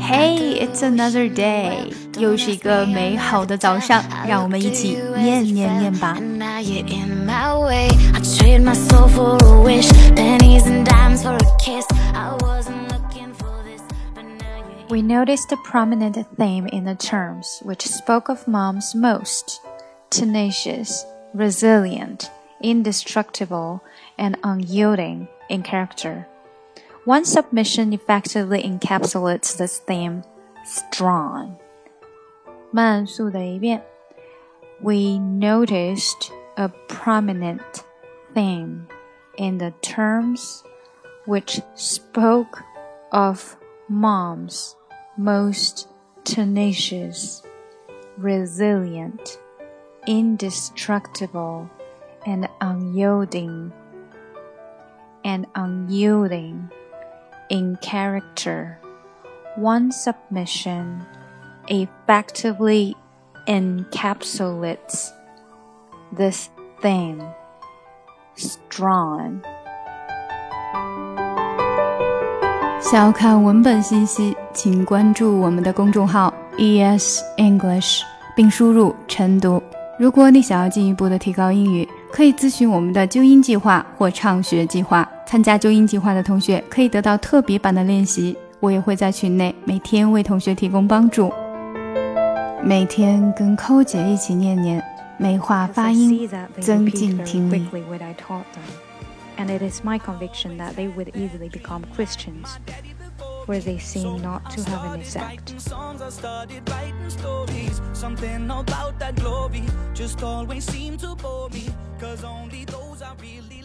Hey, it's another day，又是一个美好的早上，让我们一起念念念吧。We noticed a prominent theme in the terms which spoke of moms most tenacious, resilient, indestructible, and unyielding in character. One submission effectively encapsulates this theme strong. 慢速的一遍. We noticed a prominent theme in the terms which spoke of moms most tenacious, resilient, indestructible, and unyielding, and unyielding in character. One submission effectively encapsulates this theme. Strong. 想要看文本信息，请关注我们的公众号 ES English，并输入晨读。如果你想要进一步的提高英语，可以咨询我们的纠音计划或畅学计划。 参加纠音计划的同学可以得到特别版的练习，我也会在群内每天为同学提供帮助。每天跟寇姐一起念念，美化发音，增进听力。and it is my conviction that they would easily become Christians, where they seem not to have an effect. Something about that glory just always seemed to bore me, cause only those I really